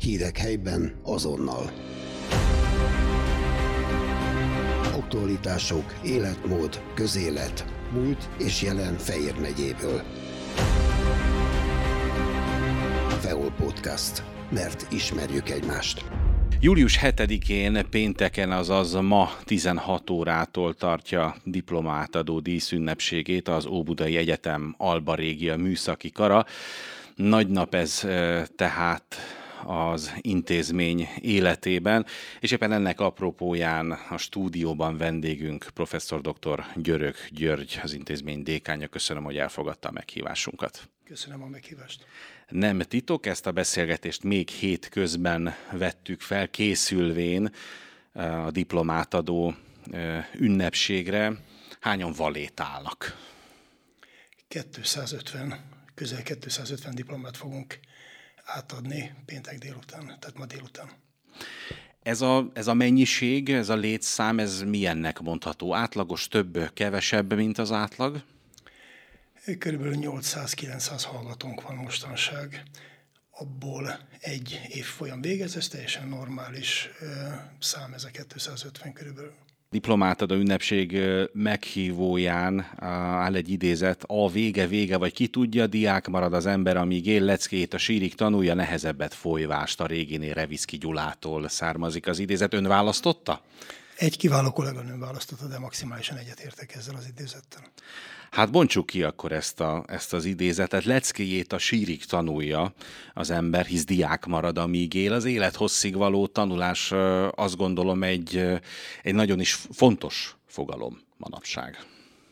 Hírek helyben azonnal. Aktualitások, életmód, közélet, múlt és jelen Fejér megyéből. Feol Podcast. Mert ismerjük egymást. Július 7-én pénteken, azaz ma 16 órától tartja diplomátadó díszünnepségét az Óbudai Egyetem Alba Régia Műszaki Kara. Nagy nap ez tehát az intézmény életében, és éppen ennek apropóján a stúdióban vendégünk professzor dr. Györök György, az intézmény dékánya. Köszönöm, hogy elfogadta a meghívásunkat. Köszönöm a meghívást. Nem titok, ezt a beszélgetést még hét közben vettük fel, készülvén a diplomátadó ünnepségre. Hányan valét állnak? 250, közel 250 diplomát fogunk átadni péntek délután, tehát ma délután. Ez a, ez a mennyiség, ez a létszám, ez milyennek mondható? Átlagos több, kevesebb, mint az átlag? Körülbelül 800-900 hallgatónk van mostanság, abból egy év folyam végez, ez teljesen normális szám, ez a 250 körülbelül diplomátad a ünnepség meghívóján áll egy idézet, a vége vége, vagy ki tudja, diák marad az ember, amíg él leckét, a sírik tanulja, nehezebbet folyvást a réginé Reviszki Gyulától származik az idézet. Ön választotta? Egy kiváló kolléganőm választotta, de maximálisan egyetértek ezzel az idézettel. Hát bontsuk ki akkor ezt, a, ezt az idézetet. Leckéjét a sírig tanulja az ember, hisz diák marad, amíg él. Az élet hosszig való tanulás azt gondolom egy, egy nagyon is fontos fogalom manapság.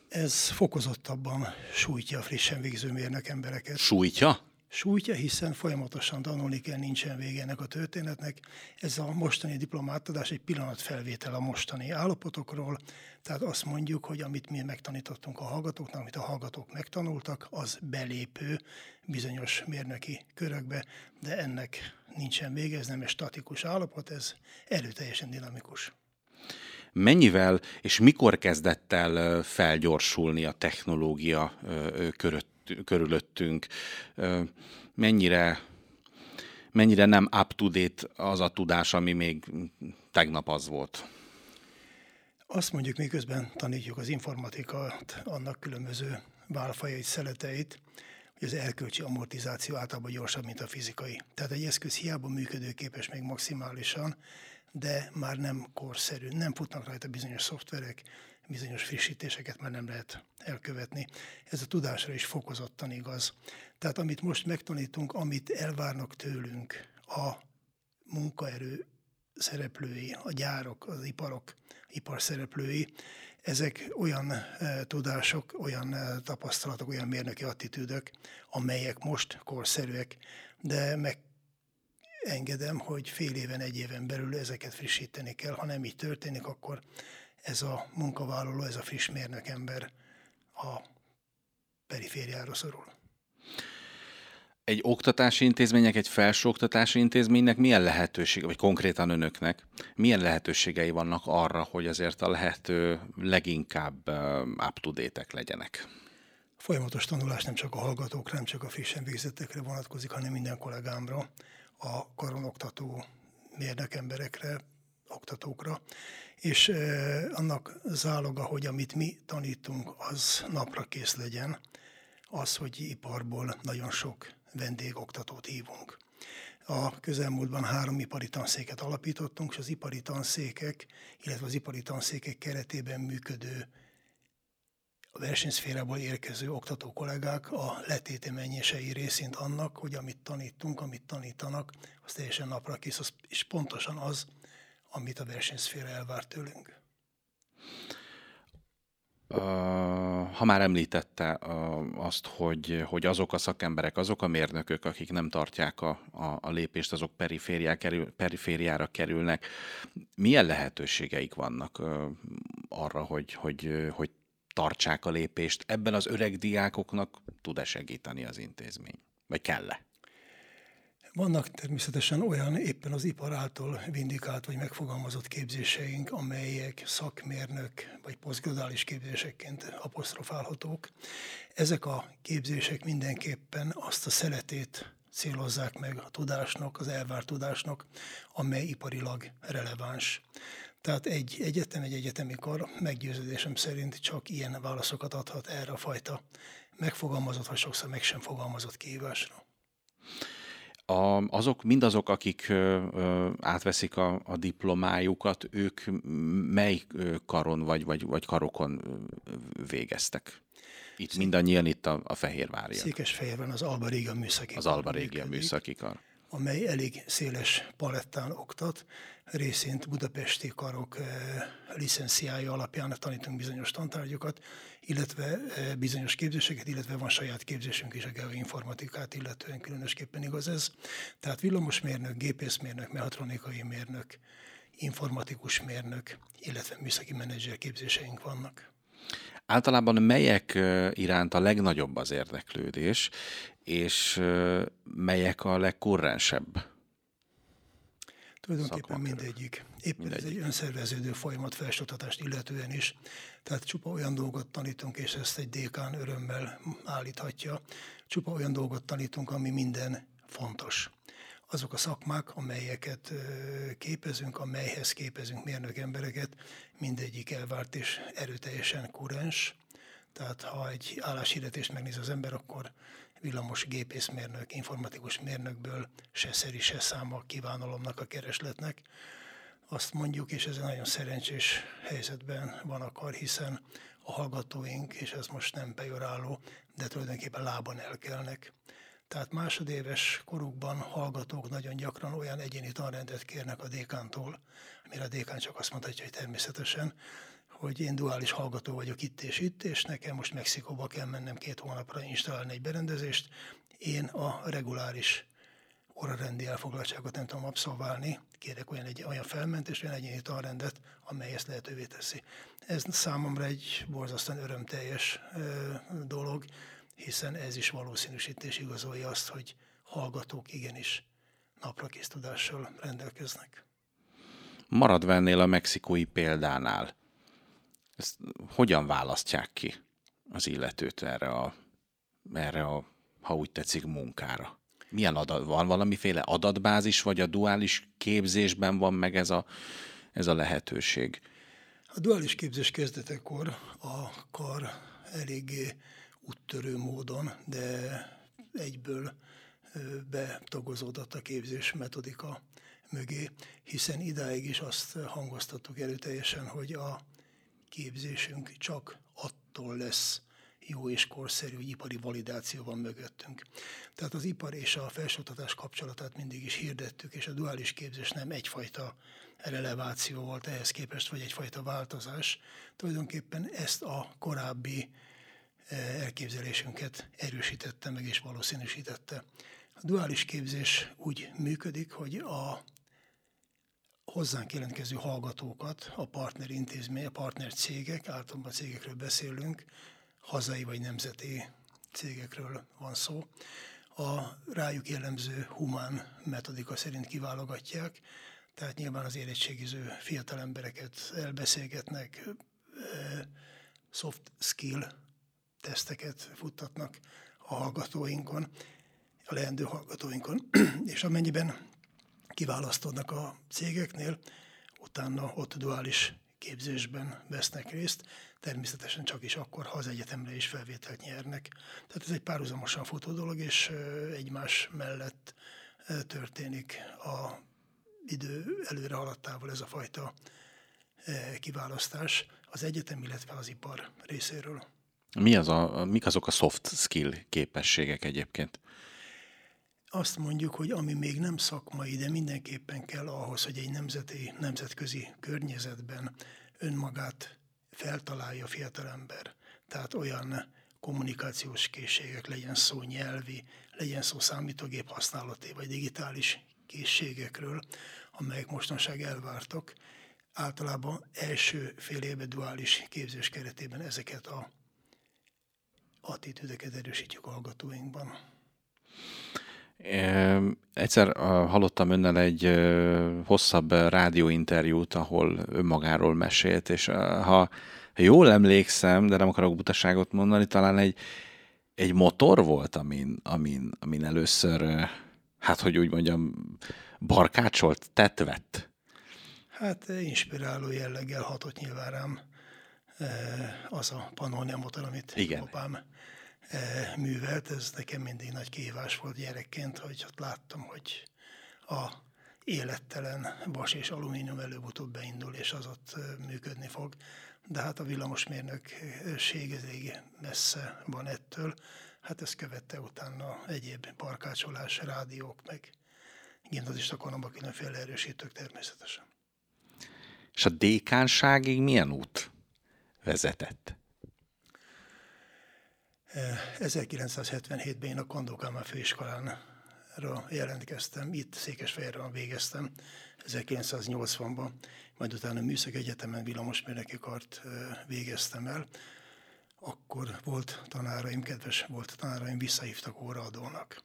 Ez fokozottabban sújtja a frissen végző mérnök embereket. Sújtja? Sújtja, hiszen folyamatosan tanulni kell, nincsen vége ennek a történetnek. Ez a mostani diplomátadás egy pillanatfelvétel a mostani állapotokról, tehát azt mondjuk, hogy amit mi megtanítottunk a hallgatóknak, amit a hallgatók megtanultak, az belépő bizonyos mérnöki körökbe, de ennek nincsen vége, ez nem egy statikus állapot, ez erőteljesen dinamikus. Mennyivel és mikor kezdett el felgyorsulni a technológia körött körülöttünk, mennyire, mennyire nem up-to-date az a tudás, ami még tegnap az volt. Azt mondjuk, miközben tanítjuk az informatikát, annak különböző válfajait, szeleteit, hogy az erkölcsi amortizáció általában gyorsabb, mint a fizikai. Tehát egy eszköz hiába működőképes még maximálisan, de már nem korszerű, nem futnak rajta bizonyos szoftverek, bizonyos frissítéseket már nem lehet elkövetni. Ez a tudásra is fokozottan igaz. Tehát amit most megtanítunk, amit elvárnak tőlünk a munkaerő szereplői, a gyárok, az iparok, ipar szereplői, ezek olyan e, tudások, olyan e, tapasztalatok, olyan mérnöki attitűdök, amelyek most korszerűek, de meg engedem, hogy fél éven, egy éven belül ezeket frissíteni kell. Ha nem így történik, akkor ez a munkavállaló, ez a friss mérnök ember a perifériára szorul. Egy oktatási intézmények, egy felsőoktatási intézménynek milyen lehetősége, vagy konkrétan önöknek, milyen lehetőségei vannak arra, hogy azért a lehető leginkább up to legyenek? A folyamatos tanulás nem csak a hallgatókra, nem csak a frissen végzettekre vonatkozik, hanem minden kollégámra, a karonoktató mérnökemberekre, oktatókra, és annak záloga, hogy amit mi tanítunk, az napra kész legyen, az, hogy iparból nagyon sok vendégoktatót hívunk. A közelmúltban három ipari tanszéket alapítottunk, és az ipari tanszékek, illetve az ipari tanszékek keretében működő a versenyszférából érkező oktató kollégák a letéteményesei részint annak, hogy amit tanítunk, amit tanítanak, az teljesen napra kész, és pontosan az, amit a versenyszféra elvár tőlünk. Ha már említette azt, hogy, hogy azok a szakemberek, azok a mérnökök, akik nem tartják a, a, a lépést, azok kerül, perifériára kerülnek, milyen lehetőségeik vannak arra, hogy, hogy, hogy tartsák a lépést? Ebben az öreg diákoknak tud-e segíteni az intézmény? Vagy kell-e? Vannak természetesen olyan éppen az ipar által vindikált vagy megfogalmazott képzéseink, amelyek szakmérnök vagy posztgraduális képzésekként apostrofálhatók. Ezek a képzések mindenképpen azt a szeletét célozzák meg a tudásnak, az elvárt tudásnak, amely iparilag releváns. Tehát egy egyetem, egy egyetemi kar meggyőződésem szerint csak ilyen válaszokat adhat erre a fajta megfogalmazott, vagy sokszor meg sem fogalmazott kihívásra. A, azok, mindazok, akik ö, ö, átveszik a, a diplomájukat, ők mely karon vagy, vagy, vagy karokon végeztek? Itt mindannyian itt a, a Fehérváriak. Székesfehérben az Alba Réga műszaki Az Alba Réga műszaki kar. Amely elég széles palettán oktat, részint budapesti karok licenciája alapján tanítunk bizonyos tantárgyakat, illetve bizonyos képzéseket, illetve van saját képzésünk is a geoinformatikát, illetően különösképpen igaz ez. Tehát villamosmérnök, gépészmérnök, mehatronikai mérnök, informatikus mérnök, illetve műszaki menedzser képzéseink vannak. Általában melyek iránt a legnagyobb az érdeklődés, és melyek a legkurrensebb? Tulajdonképpen mindegyik. Éppen mindegyik. ez egy önszerveződő folyamat felsőoktatást illetően is. Tehát csupa olyan dolgot tanítunk, és ezt egy dékán örömmel állíthatja, csupa olyan dolgot tanítunk, ami minden fontos. Azok a szakmák, amelyeket képezünk, amelyhez képezünk mérnök embereket, mindegyik elvárt és erőteljesen kurens. Tehát ha egy álláshirdetést megnéz az ember, akkor villamos gépészmérnök, informatikus mérnökből se szeri, se száma kívánalomnak a keresletnek. Azt mondjuk, és ez egy nagyon szerencsés helyzetben van a hiszen a hallgatóink, és ez most nem pejoráló, de tulajdonképpen lában elkelnek. Tehát másodéves korukban hallgatók nagyon gyakran olyan egyéni tanrendet kérnek a dékántól, amire a dékán csak azt mondhatja, hogy természetesen, hogy én duális hallgató vagyok itt és itt, és nekem most Mexikóba kell mennem két hónapra installálni egy berendezést. Én a reguláris órarendi elfoglaltságot nem tudom abszolválni, kérek olyan, egy, olyan felmentést, olyan egyéni tanrendet, amely ezt lehetővé teszi. Ez számomra egy borzasztóan örömteljes ö, dolog, hiszen ez is valószínűsítés igazolja azt, hogy hallgatók igenis napra tudással rendelkeznek. Maradva ennél a mexikói példánál, ezt hogyan választják ki az illetőt erre a, erre a ha úgy tetszik, munkára? Milyen adat, van valamiféle adatbázis, vagy a duális képzésben van meg ez a, ez a lehetőség? A duális képzés kezdetekor a kar eléggé úttörő módon, de egyből betagozódott a képzés metodika mögé, hiszen idáig is azt hangoztattuk erőteljesen, hogy a képzésünk csak attól lesz jó és korszerű, hogy ipari validáció van mögöttünk. Tehát az ipar és a felsőoktatás kapcsolatát mindig is hirdettük, és a duális képzés nem egyfajta releváció volt ehhez képest, vagy egyfajta változás. Tulajdonképpen ezt a korábbi elképzelésünket erősítette meg és valószínűsítette. A duális képzés úgy működik, hogy a hozzánk jelentkező hallgatókat, a partner intézmény, a partner cégek, általában cégekről beszélünk, hazai vagy nemzeti cégekről van szó, a rájuk jellemző humán metodika szerint kiválogatják, tehát nyilván az érettségiző fiatal embereket elbeszélgetnek, soft skill teszteket futtatnak a hallgatóinkon, a leendő hallgatóinkon, és amennyiben kiválasztódnak a cégeknél, utána ott duális képzésben vesznek részt, természetesen csak is akkor, ha az egyetemre is felvételt nyernek. Tehát ez egy párhuzamosan futó dolog, és egymás mellett történik a idő előre haladtával ez a fajta kiválasztás az egyetem, illetve az ipar részéről. Mi az a, mik azok a soft skill képességek egyébként? azt mondjuk, hogy ami még nem szakmai, de mindenképpen kell ahhoz, hogy egy nemzeti, nemzetközi környezetben önmagát feltalálja a fiatalember. Tehát olyan kommunikációs készségek, legyen szó nyelvi, legyen szó számítógép használati vagy digitális készségekről, amelyek mostanság elvártak. Általában első fél éve duális képzés keretében ezeket a attitűdeket erősítjük a hallgatóinkban. Egyszer hallottam önnel egy hosszabb rádióinterjút, ahol önmagáról mesélt, és ha jól emlékszem, de nem akarok butaságot mondani, talán egy, egy motor volt, amin, amin, amin először hát hogy úgy mondjam, barkácsolt, tetvett? Hát inspiráló jelleggel hatott nyilván rám az a Pannonia motor, amit Igen. apám művelt. Ez nekem mindig nagy kihívás volt gyerekként, hogy ott láttam, hogy a élettelen vas és alumínium előbb-utóbb beindul, és az ott működni fog. De hát a villamosmérnökség elég messze van ettől. Hát ezt követte utána egyéb parkácsolás, rádiók, meg gimnazista koromban különféle erősítők természetesen. És a dékánságig milyen út vezetett? 1977-ben én a Kondókámá főiskolán jelentkeztem, itt Székesfehérről végeztem 1980-ban, majd utána a Műszak Egyetemen villamosmérnöki kart végeztem el. Akkor volt tanáraim, kedves volt tanáraim, visszahívtak óraadónak.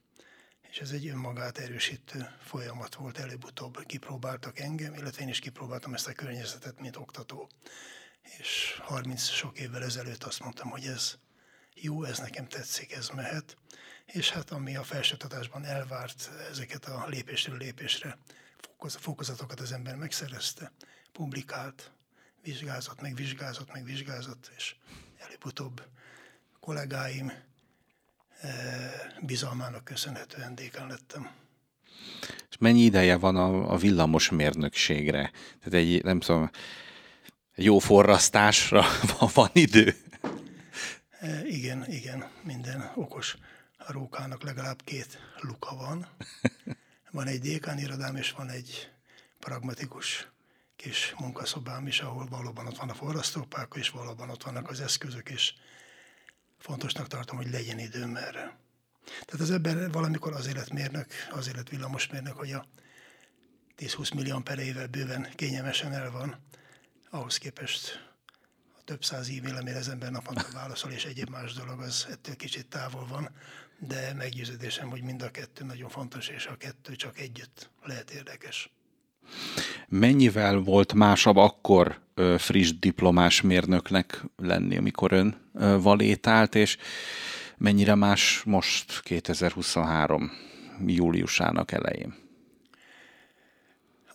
És ez egy önmagát erősítő folyamat volt, előbb-utóbb kipróbáltak engem, illetve én is kipróbáltam ezt a környezetet, mint oktató. És 30 sok évvel ezelőtt azt mondtam, hogy ez jó, ez nekem tetszik, ez mehet és hát ami a felsőtatásban elvárt ezeket a lépésről lépésre fokozatokat az ember megszerezte, publikált, vizsgázott, meg vizsgázott, meg vizsgázott, és előbb-utóbb kollégáim eh, bizalmának köszönhetően dékán lettem. És mennyi ideje van a, a villamos mérnökségre? Tehát egy, nem tudom, jó forrasztásra van idő? E, igen, igen, minden okos a rókának legalább két luka van. Van egy dékán irodám, és van egy pragmatikus kis munkaszobám is, ahol valóban ott van a forrasztópák, és valóban ott vannak az eszközök, és fontosnak tartom, hogy legyen időm erre. Tehát az ember valamikor azért lett mérnök, azért lett villamosmérnök, hogy a 10-20 millió per éve bőven kényelmesen el van, ahhoz képest a több száz e-mail, amire az ember naponta válaszol, és egyéb más dolog, az ettől kicsit távol van de meggyőződésem, hogy mind a kettő nagyon fontos, és a kettő csak együtt lehet érdekes. Mennyivel volt másabb akkor friss diplomás mérnöknek lenni, amikor ön valétált, és mennyire más most 2023 júliusának elején?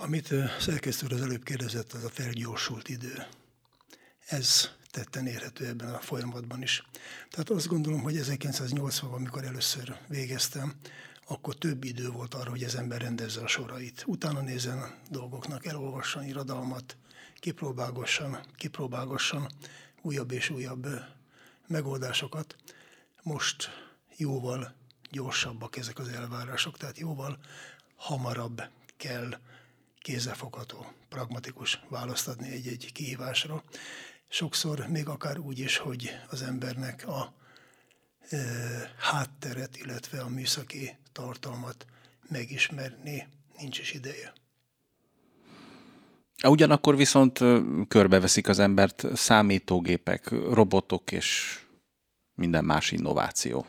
Amit szerkesztő az előbb kérdezett, az a felgyorsult idő. Ez tetten érhető ebben a folyamatban is. Tehát azt gondolom, hogy 1980-ban, amikor először végeztem, akkor több idő volt arra, hogy az ember rendezze a sorait. Utána nézzen dolgoknak, elolvasson irodalmat, kipróbálgasson, kipróbálgasson újabb és újabb megoldásokat. Most jóval gyorsabbak ezek az elvárások, tehát jóval hamarabb kell kézzelfogható, pragmatikus választ adni egy-egy kihívásra sokszor még akár úgy is, hogy az embernek a e, hátteret, illetve a műszaki tartalmat megismerni nincs is ideje. Ugyanakkor viszont körbeveszik az embert számítógépek, robotok és minden más innováció.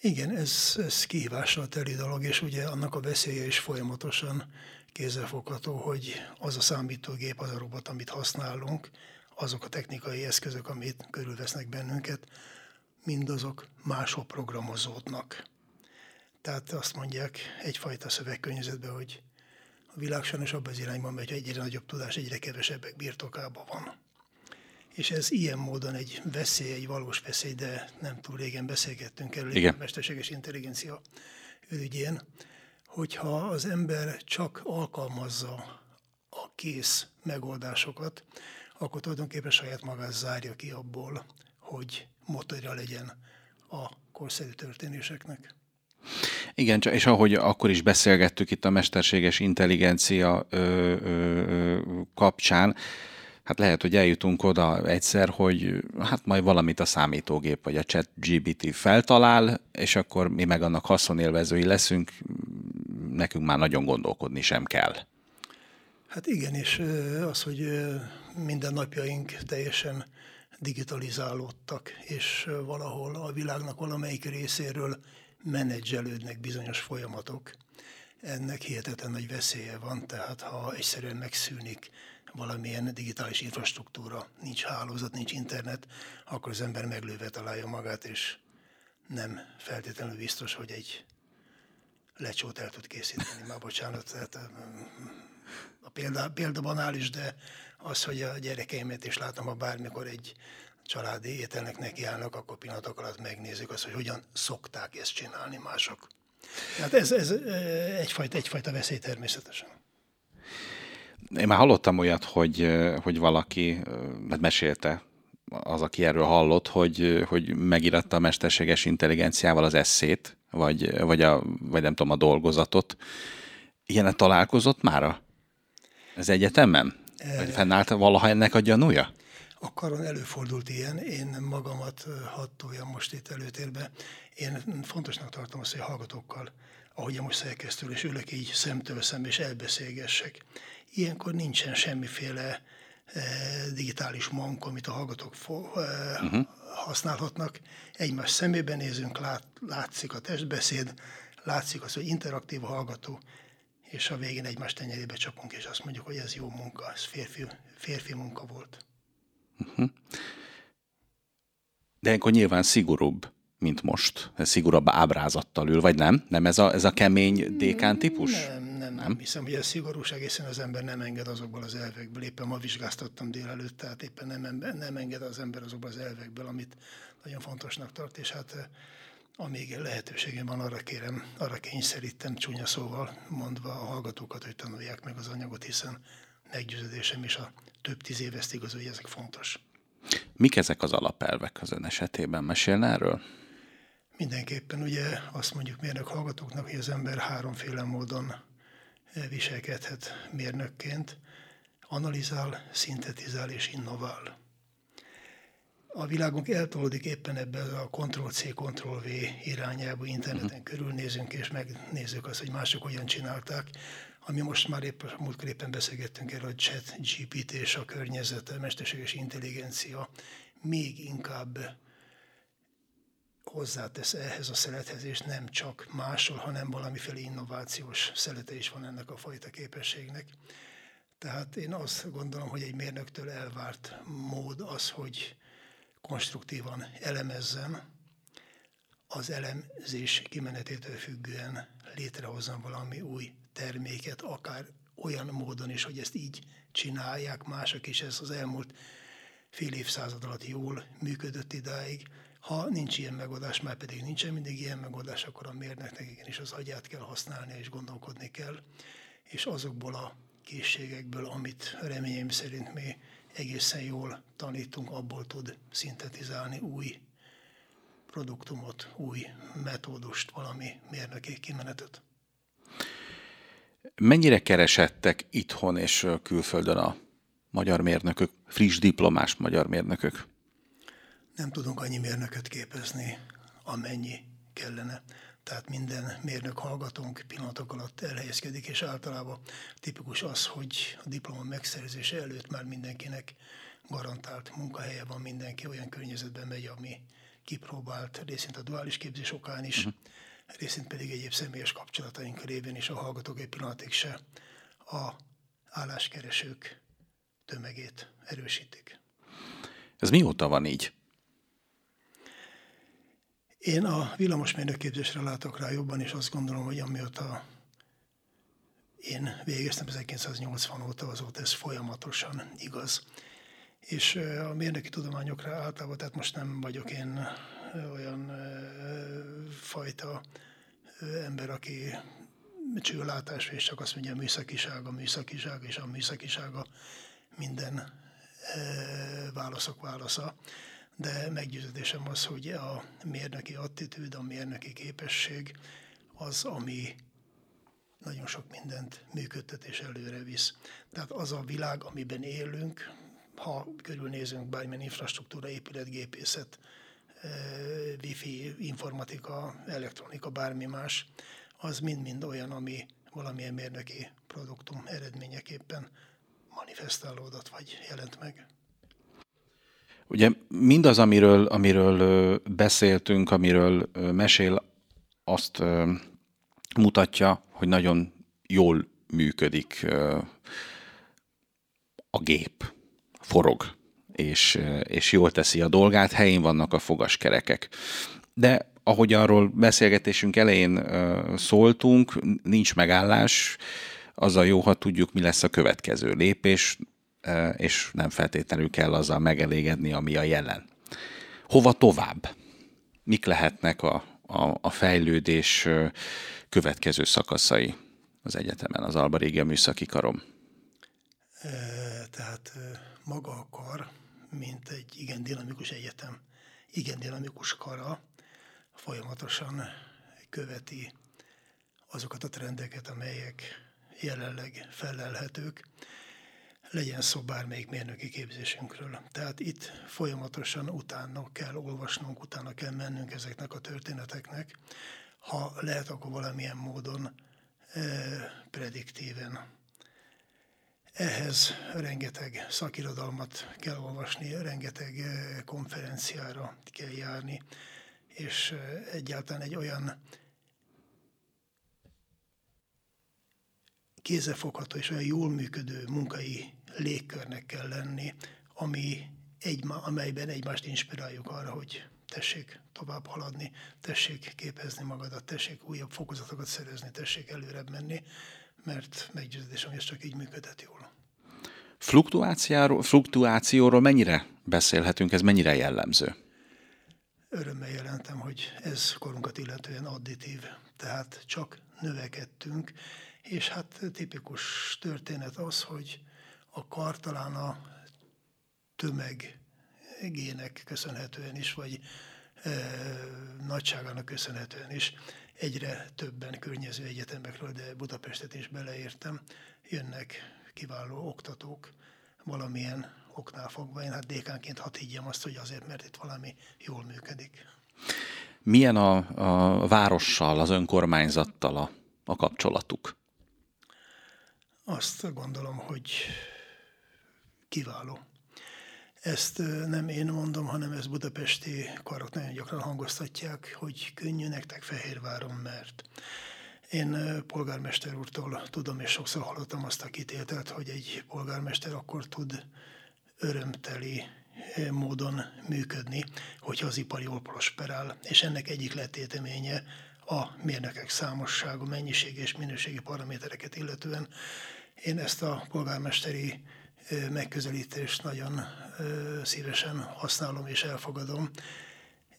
Igen, ez, ez kihívással teli dolog, és ugye annak a veszélye is folyamatosan kézzelfogható, hogy az a számítógép, az a robot, amit használunk, azok a technikai eszközök, amit körülvesznek bennünket, mindazok máshol programozódnak. Tehát azt mondják egyfajta szövegkörnyezetben, hogy a világ sajnos abban az irányban megy, hogy egyre nagyobb tudás egyre kevesebbek birtokában van. És ez ilyen módon egy veszély, egy valós veszély, de nem túl régen beszélgettünk erről Igen. a mesterséges intelligencia ügyén, hogyha az ember csak alkalmazza a kész megoldásokat, akkor tulajdonképpen saját magát zárja ki abból, hogy motorja legyen a korszerű történéseknek. Igen, és ahogy akkor is beszélgettük itt a mesterséges intelligencia ö, ö, kapcsán, hát lehet, hogy eljutunk oda egyszer, hogy hát majd valamit a számítógép vagy a chat GBT feltalál, és akkor mi meg annak haszonélvezői leszünk, nekünk már nagyon gondolkodni sem kell. Hát igen, és az, hogy minden napjaink teljesen digitalizálódtak, és valahol a világnak valamelyik részéről menedzselődnek bizonyos folyamatok. Ennek hihetetlen nagy veszélye van, tehát ha egyszerűen megszűnik valamilyen digitális infrastruktúra, nincs hálózat, nincs internet, akkor az ember meglőve találja magát, és nem feltétlenül biztos, hogy egy lecsót el tud készíteni, már bocsánat, tehát a példa, példa banális, de az, hogy a gyerekeimet is látom, ha bármikor egy családi ételnek nekiállnak, akkor pillanatok alatt megnézik azt, hogy hogyan szokták ezt csinálni mások. Tehát ez, ez egyfajta, egyfajta veszély természetesen. Én már hallottam olyat, hogy, hogy valaki, mert mesélte az, aki erről hallott, hogy, hogy megiratta a mesterséges intelligenciával az eszét, vagy, vagy, a, vagy nem tudom, a dolgozatot. Ilyenet találkozott már az egyetemen? Vagy fennállt valaha ennek a gyanúja? A karon előfordult ilyen, én magamat hadd most itt előtérbe. Én fontosnak tartom azt, hogy a hallgatókkal, ahogy most szerkesztől, és ülök így szemtől szembe, és elbeszélgessek. Ilyenkor nincsen semmiféle eh, digitális manko, amit a hallgatók eh, uh-huh. használhatnak. Egymás szemébe nézünk, lát, látszik a testbeszéd, látszik az, hogy interaktív a hallgató, és a végén egymás tenyerébe csapunk, és azt mondjuk, hogy ez jó munka, ez férfi, férfi munka volt. Uh-huh. De akkor nyilván szigorúbb, mint most. Ez szigorúbb ábrázattal ül, vagy nem? Nem ez a, ez a kemény dékán típus? Nem, nem, nem. Hiszem, hogy a szigorúság, hiszen az ember nem enged azokból az elvekből. Éppen ma vizsgáztattam délelőtt, tehát éppen nem, nem enged az ember azokból az elvekből, amit nagyon fontosnak tart, és hát eh, amíg lehetőségem van, arra kérem, arra kényszerítem csúnya szóval mondva a hallgatókat, hogy tanulják meg az anyagot, hiszen meggyőződésem is a több tíz év ezt igazolja, ezek fontos. Mik ezek az alapelvek az ön esetében? Mesélne erről? Mindenképpen ugye azt mondjuk mérnök hallgatóknak, hogy az ember háromféle módon viselkedhet mérnökként. Analizál, szintetizál és innovál. A világunk eltolódik éppen ebben a Ctrl-C, Ctrl-V irányába, interneten uh-huh. körülnézünk, és megnézzük azt, hogy mások hogyan csinálták ami most már épp, múltkor éppen beszélgettünk erről, a chat GPT és a környezet, a mesterséges intelligencia még inkább hozzátesz ehhez a szerethez, és nem csak máshol, hanem valamiféle innovációs szelete is van ennek a fajta képességnek. Tehát én azt gondolom, hogy egy mérnöktől elvárt mód az, hogy konstruktívan elemezzen, az elemzés kimenetétől függően létrehozzon valami új terméket, akár olyan módon is, hogy ezt így csinálják mások, és ez az elmúlt fél évszázad alatt jól működött idáig. Ha nincs ilyen megoldás, már pedig nincsen mindig ilyen megoldás, akkor a mérnöknek igenis az agyát kell használni, és gondolkodni kell, és azokból a készségekből, amit reményeim szerint mi egészen jól tanítunk, abból tud szintetizálni új produktumot, új metódust, valami mérnöki kimenetet. Mennyire keresettek itthon és külföldön a magyar mérnökök, friss diplomás magyar mérnökök? Nem tudunk annyi mérnököt képezni, amennyi kellene. Tehát minden mérnök hallgatónk pillanatok alatt elhelyezkedik, és általában tipikus az, hogy a diploma megszerzése előtt már mindenkinek garantált munkahelye van, mindenki olyan környezetben megy, ami kipróbált, részint a duális képzés okán is, uh-huh részint pedig egyéb személyes kapcsolataink révén is a hallgatók egy pillanatig se a álláskeresők tömegét erősítik. Ez mióta van így? Én a villamosmérnökképzésre látok rá jobban, és azt gondolom, hogy amióta én végeztem 1980 óta, azóta ez folyamatosan igaz. És a mérnöki tudományokra általában, tehát most nem vagyok én olyan fajta ember, aki csőlátás, és csak azt mondja, a műszakisága, műszakisága, és a műszakisága minden válaszok válasza. De meggyőződésem az, hogy a mérnöki attitűd, a mérnöki képesség az, ami nagyon sok mindent működtet és előre visz. Tehát az a világ, amiben élünk, ha körülnézünk bármilyen infrastruktúra, épület, gépészet, wifi, informatika, elektronika, bármi más, az mind-mind olyan, ami valamilyen mérnöki produktum eredményeképpen manifestálódott vagy jelent meg. Ugye mindaz, amiről, amiről beszéltünk, amiről mesél, azt mutatja, hogy nagyon jól működik a gép, forog és, és jól teszi a dolgát, helyén vannak a fogaskerekek. De ahogy arról beszélgetésünk elején szóltunk, nincs megállás, az a jó, ha tudjuk, mi lesz a következő lépés, és nem feltétlenül kell azzal megelégedni, ami a jelen. Hova tovább? Mik lehetnek a, a, a fejlődés következő szakaszai az egyetemen, az Alba Régia Műszaki Karom? Tehát maga a kar, mint egy igen dinamikus egyetem, igen dinamikus kara, folyamatosan követi azokat a trendeket, amelyek jelenleg felelhetők, legyen szó bármelyik mérnöki képzésünkről. Tehát itt folyamatosan utána kell olvasnunk, utána kell mennünk ezeknek a történeteknek, ha lehet, akkor valamilyen módon eh, prediktíven. Ehhez rengeteg szakirodalmat kell olvasni, rengeteg eh, konferenciára kell járni, és eh, egyáltalán egy olyan kézefogható és olyan jól működő munkai légkörnek kell lenni, ami egy, amelyben egymást inspiráljuk arra, hogy tessék tovább haladni, tessék képezni magadat, tessék újabb fokozatokat szerezni, tessék előrebb menni, mert meggyőződésem, hogy ez csak így működhet jól. Fluktuációról, fluktuációról mennyire beszélhetünk, ez mennyire jellemző? Örömmel jelentem, hogy ez korunkat illetően additív, tehát csak növekedtünk, és hát tipikus történet az, hogy a kar talán a tömegének köszönhetően is, vagy e, nagyságának köszönhetően is egyre többen környező egyetemekről, de Budapestet is beleértem, jönnek kiváló oktatók valamilyen oknál fogva. Én hát dékánként hadd higgyem azt, hogy azért, mert itt valami jól működik. Milyen a, a várossal, az önkormányzattal a, a kapcsolatuk? Azt gondolom, hogy kiváló. Ezt nem én mondom, hanem ezt budapesti karok nagyon gyakran hangoztatják, hogy könnyű nektek Fehérváron, mert én polgármester úrtól tudom, és sokszor hallottam azt a kitételt, hogy egy polgármester akkor tud örömteli módon működni, hogyha az ipar jól prosperál. És ennek egyik letéteménye a mérnökek számossága, mennyiség és minőségi paramétereket illetően. Én ezt a polgármesteri megközelítést nagyon szívesen használom és elfogadom,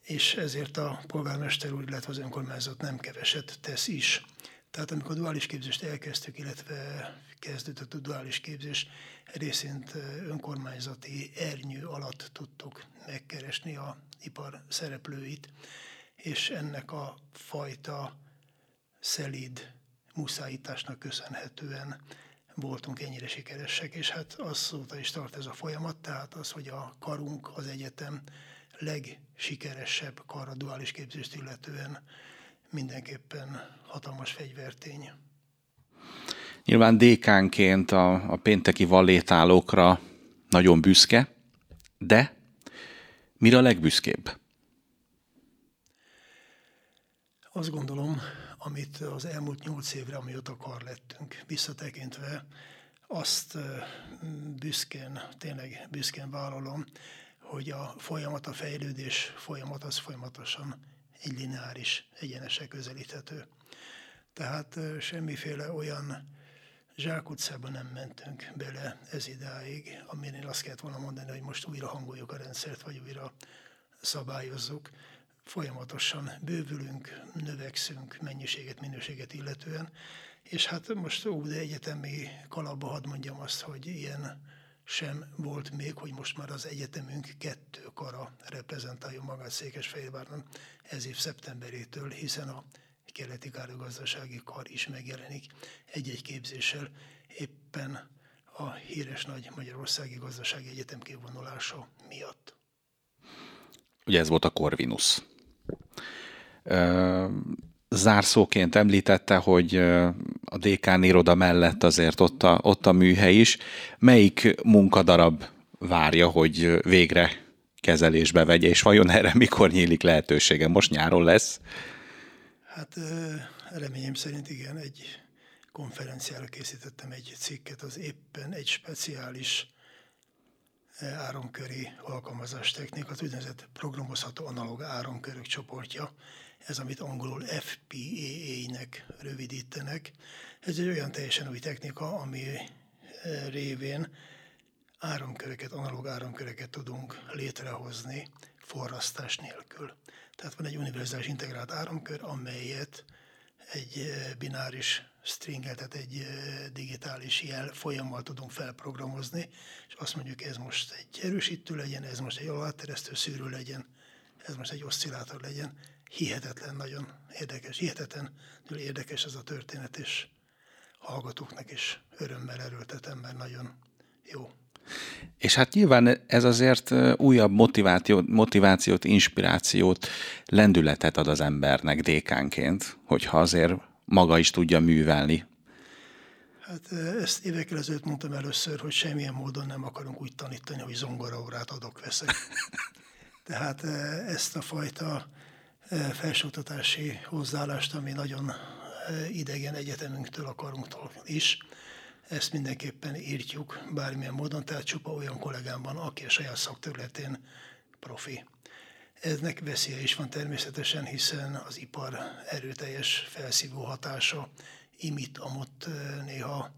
és ezért a polgármester úr, illetve az önkormányzat nem keveset tesz is. Tehát amikor duális képzést elkezdtük, illetve kezdődött a duális képzés, részint önkormányzati ernyő alatt tudtuk megkeresni a ipar szereplőit, és ennek a fajta szelíd muszájításnak köszönhetően voltunk ennyire sikeresek, és hát azóta is tart ez a folyamat, tehát az, hogy a karunk, az egyetem legsikeresebb karra duális képzést illetően mindenképpen hatalmas fegyvertény. Nyilván dékánként a, a pénteki vallétálókra nagyon büszke, de mire a legbüszkébb? Azt gondolom, amit az elmúlt nyolc évre, amióta kar lettünk, visszatekintve, azt büszkén, tényleg büszkén vállalom, hogy a folyamat, a fejlődés folyamat az folyamatosan egy lineáris, egyenesek közelíthető. Tehát semmiféle olyan zsákutcába nem mentünk bele ez idáig, amin én azt kellett volna mondani, hogy most újra hangoljuk a rendszert, vagy újra szabályozzuk. Folyamatosan bővülünk, növekszünk mennyiséget, minőséget illetően, és hát most ó, de egyetemi kalapba hadd mondjam azt, hogy ilyen sem volt még, hogy most már az egyetemünk kettő kara reprezentálja magát Székesfehérváron ez év szeptemberétől, hiszen a keleti kárgazdasági kar is megjelenik egy-egy képzéssel éppen a híres nagy Magyarországi Gazdasági Egyetem kivonulása miatt. Ugye ez volt a Corvinus. Zárszóként említette, hogy a dékán iroda mellett azért ott a, ott a műhely is. Melyik munkadarab várja, hogy végre kezelésbe vegye, és vajon erre mikor nyílik lehetősége? Most nyáron lesz? Hát reményem szerint igen, egy konferenciára készítettem egy cikket, az éppen egy speciális áramköri alkalmazás technika, az úgynevezett programozható analóg áramkörök csoportja. ez amit angolul FPAA-nek rövidítenek. Ez egy olyan teljesen új technika, ami révén áramköröket, analóg áramköröket tudunk létrehozni forrasztás nélkül. Tehát van egy univerzális integrált áramkör, amelyet egy bináris stringet, tehát egy digitális jel folyammal tudunk felprogramozni, és azt mondjuk, ez most egy erősítő legyen, ez most egy aláteresztő szűrő legyen, ez most egy oszcillátor legyen. Hihetetlen, nagyon érdekes, hihetetlenül érdekes ez a történet, és hallgatóknak is örömmel erőltetem, mert nagyon jó. És hát nyilván ez azért újabb motivációt, motivációt, inspirációt, lendületet ad az embernek dékánként, hogyha azért maga is tudja művelni. Hát ezt évekkel ezelőtt mondtam először, hogy semmilyen módon nem akarunk úgy tanítani, hogy zongoraórát adok-veszek. Tehát ezt a fajta felsőoktatási hozzáállást, ami nagyon idegen egyetemünktől akarunktól is, ezt mindenképpen írtjuk bármilyen módon, tehát csupa olyan kollégám van, aki a saját szakterületén profi. Eznek veszélye is van természetesen, hiszen az ipar erőteljes felszívó hatása imit, amott néha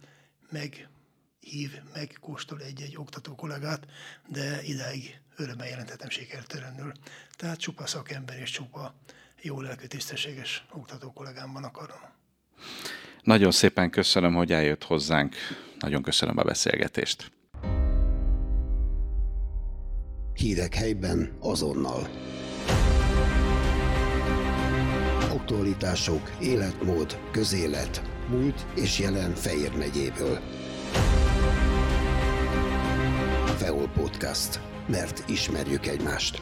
meghív, megkóstol egy-egy oktató kollégát, de idáig örömmel jelentetem sikertelenül. Tehát csupa szakember és csupa jó lelkű, tisztességes oktató kollégámban akarom. Nagyon szépen köszönöm, hogy eljött hozzánk. Nagyon köszönöm a beszélgetést. Hírek helyben azonnal. Aktualitások, életmód, közélet, múlt és jelen Fejér megyéből. Feol Podcast. Mert ismerjük egymást.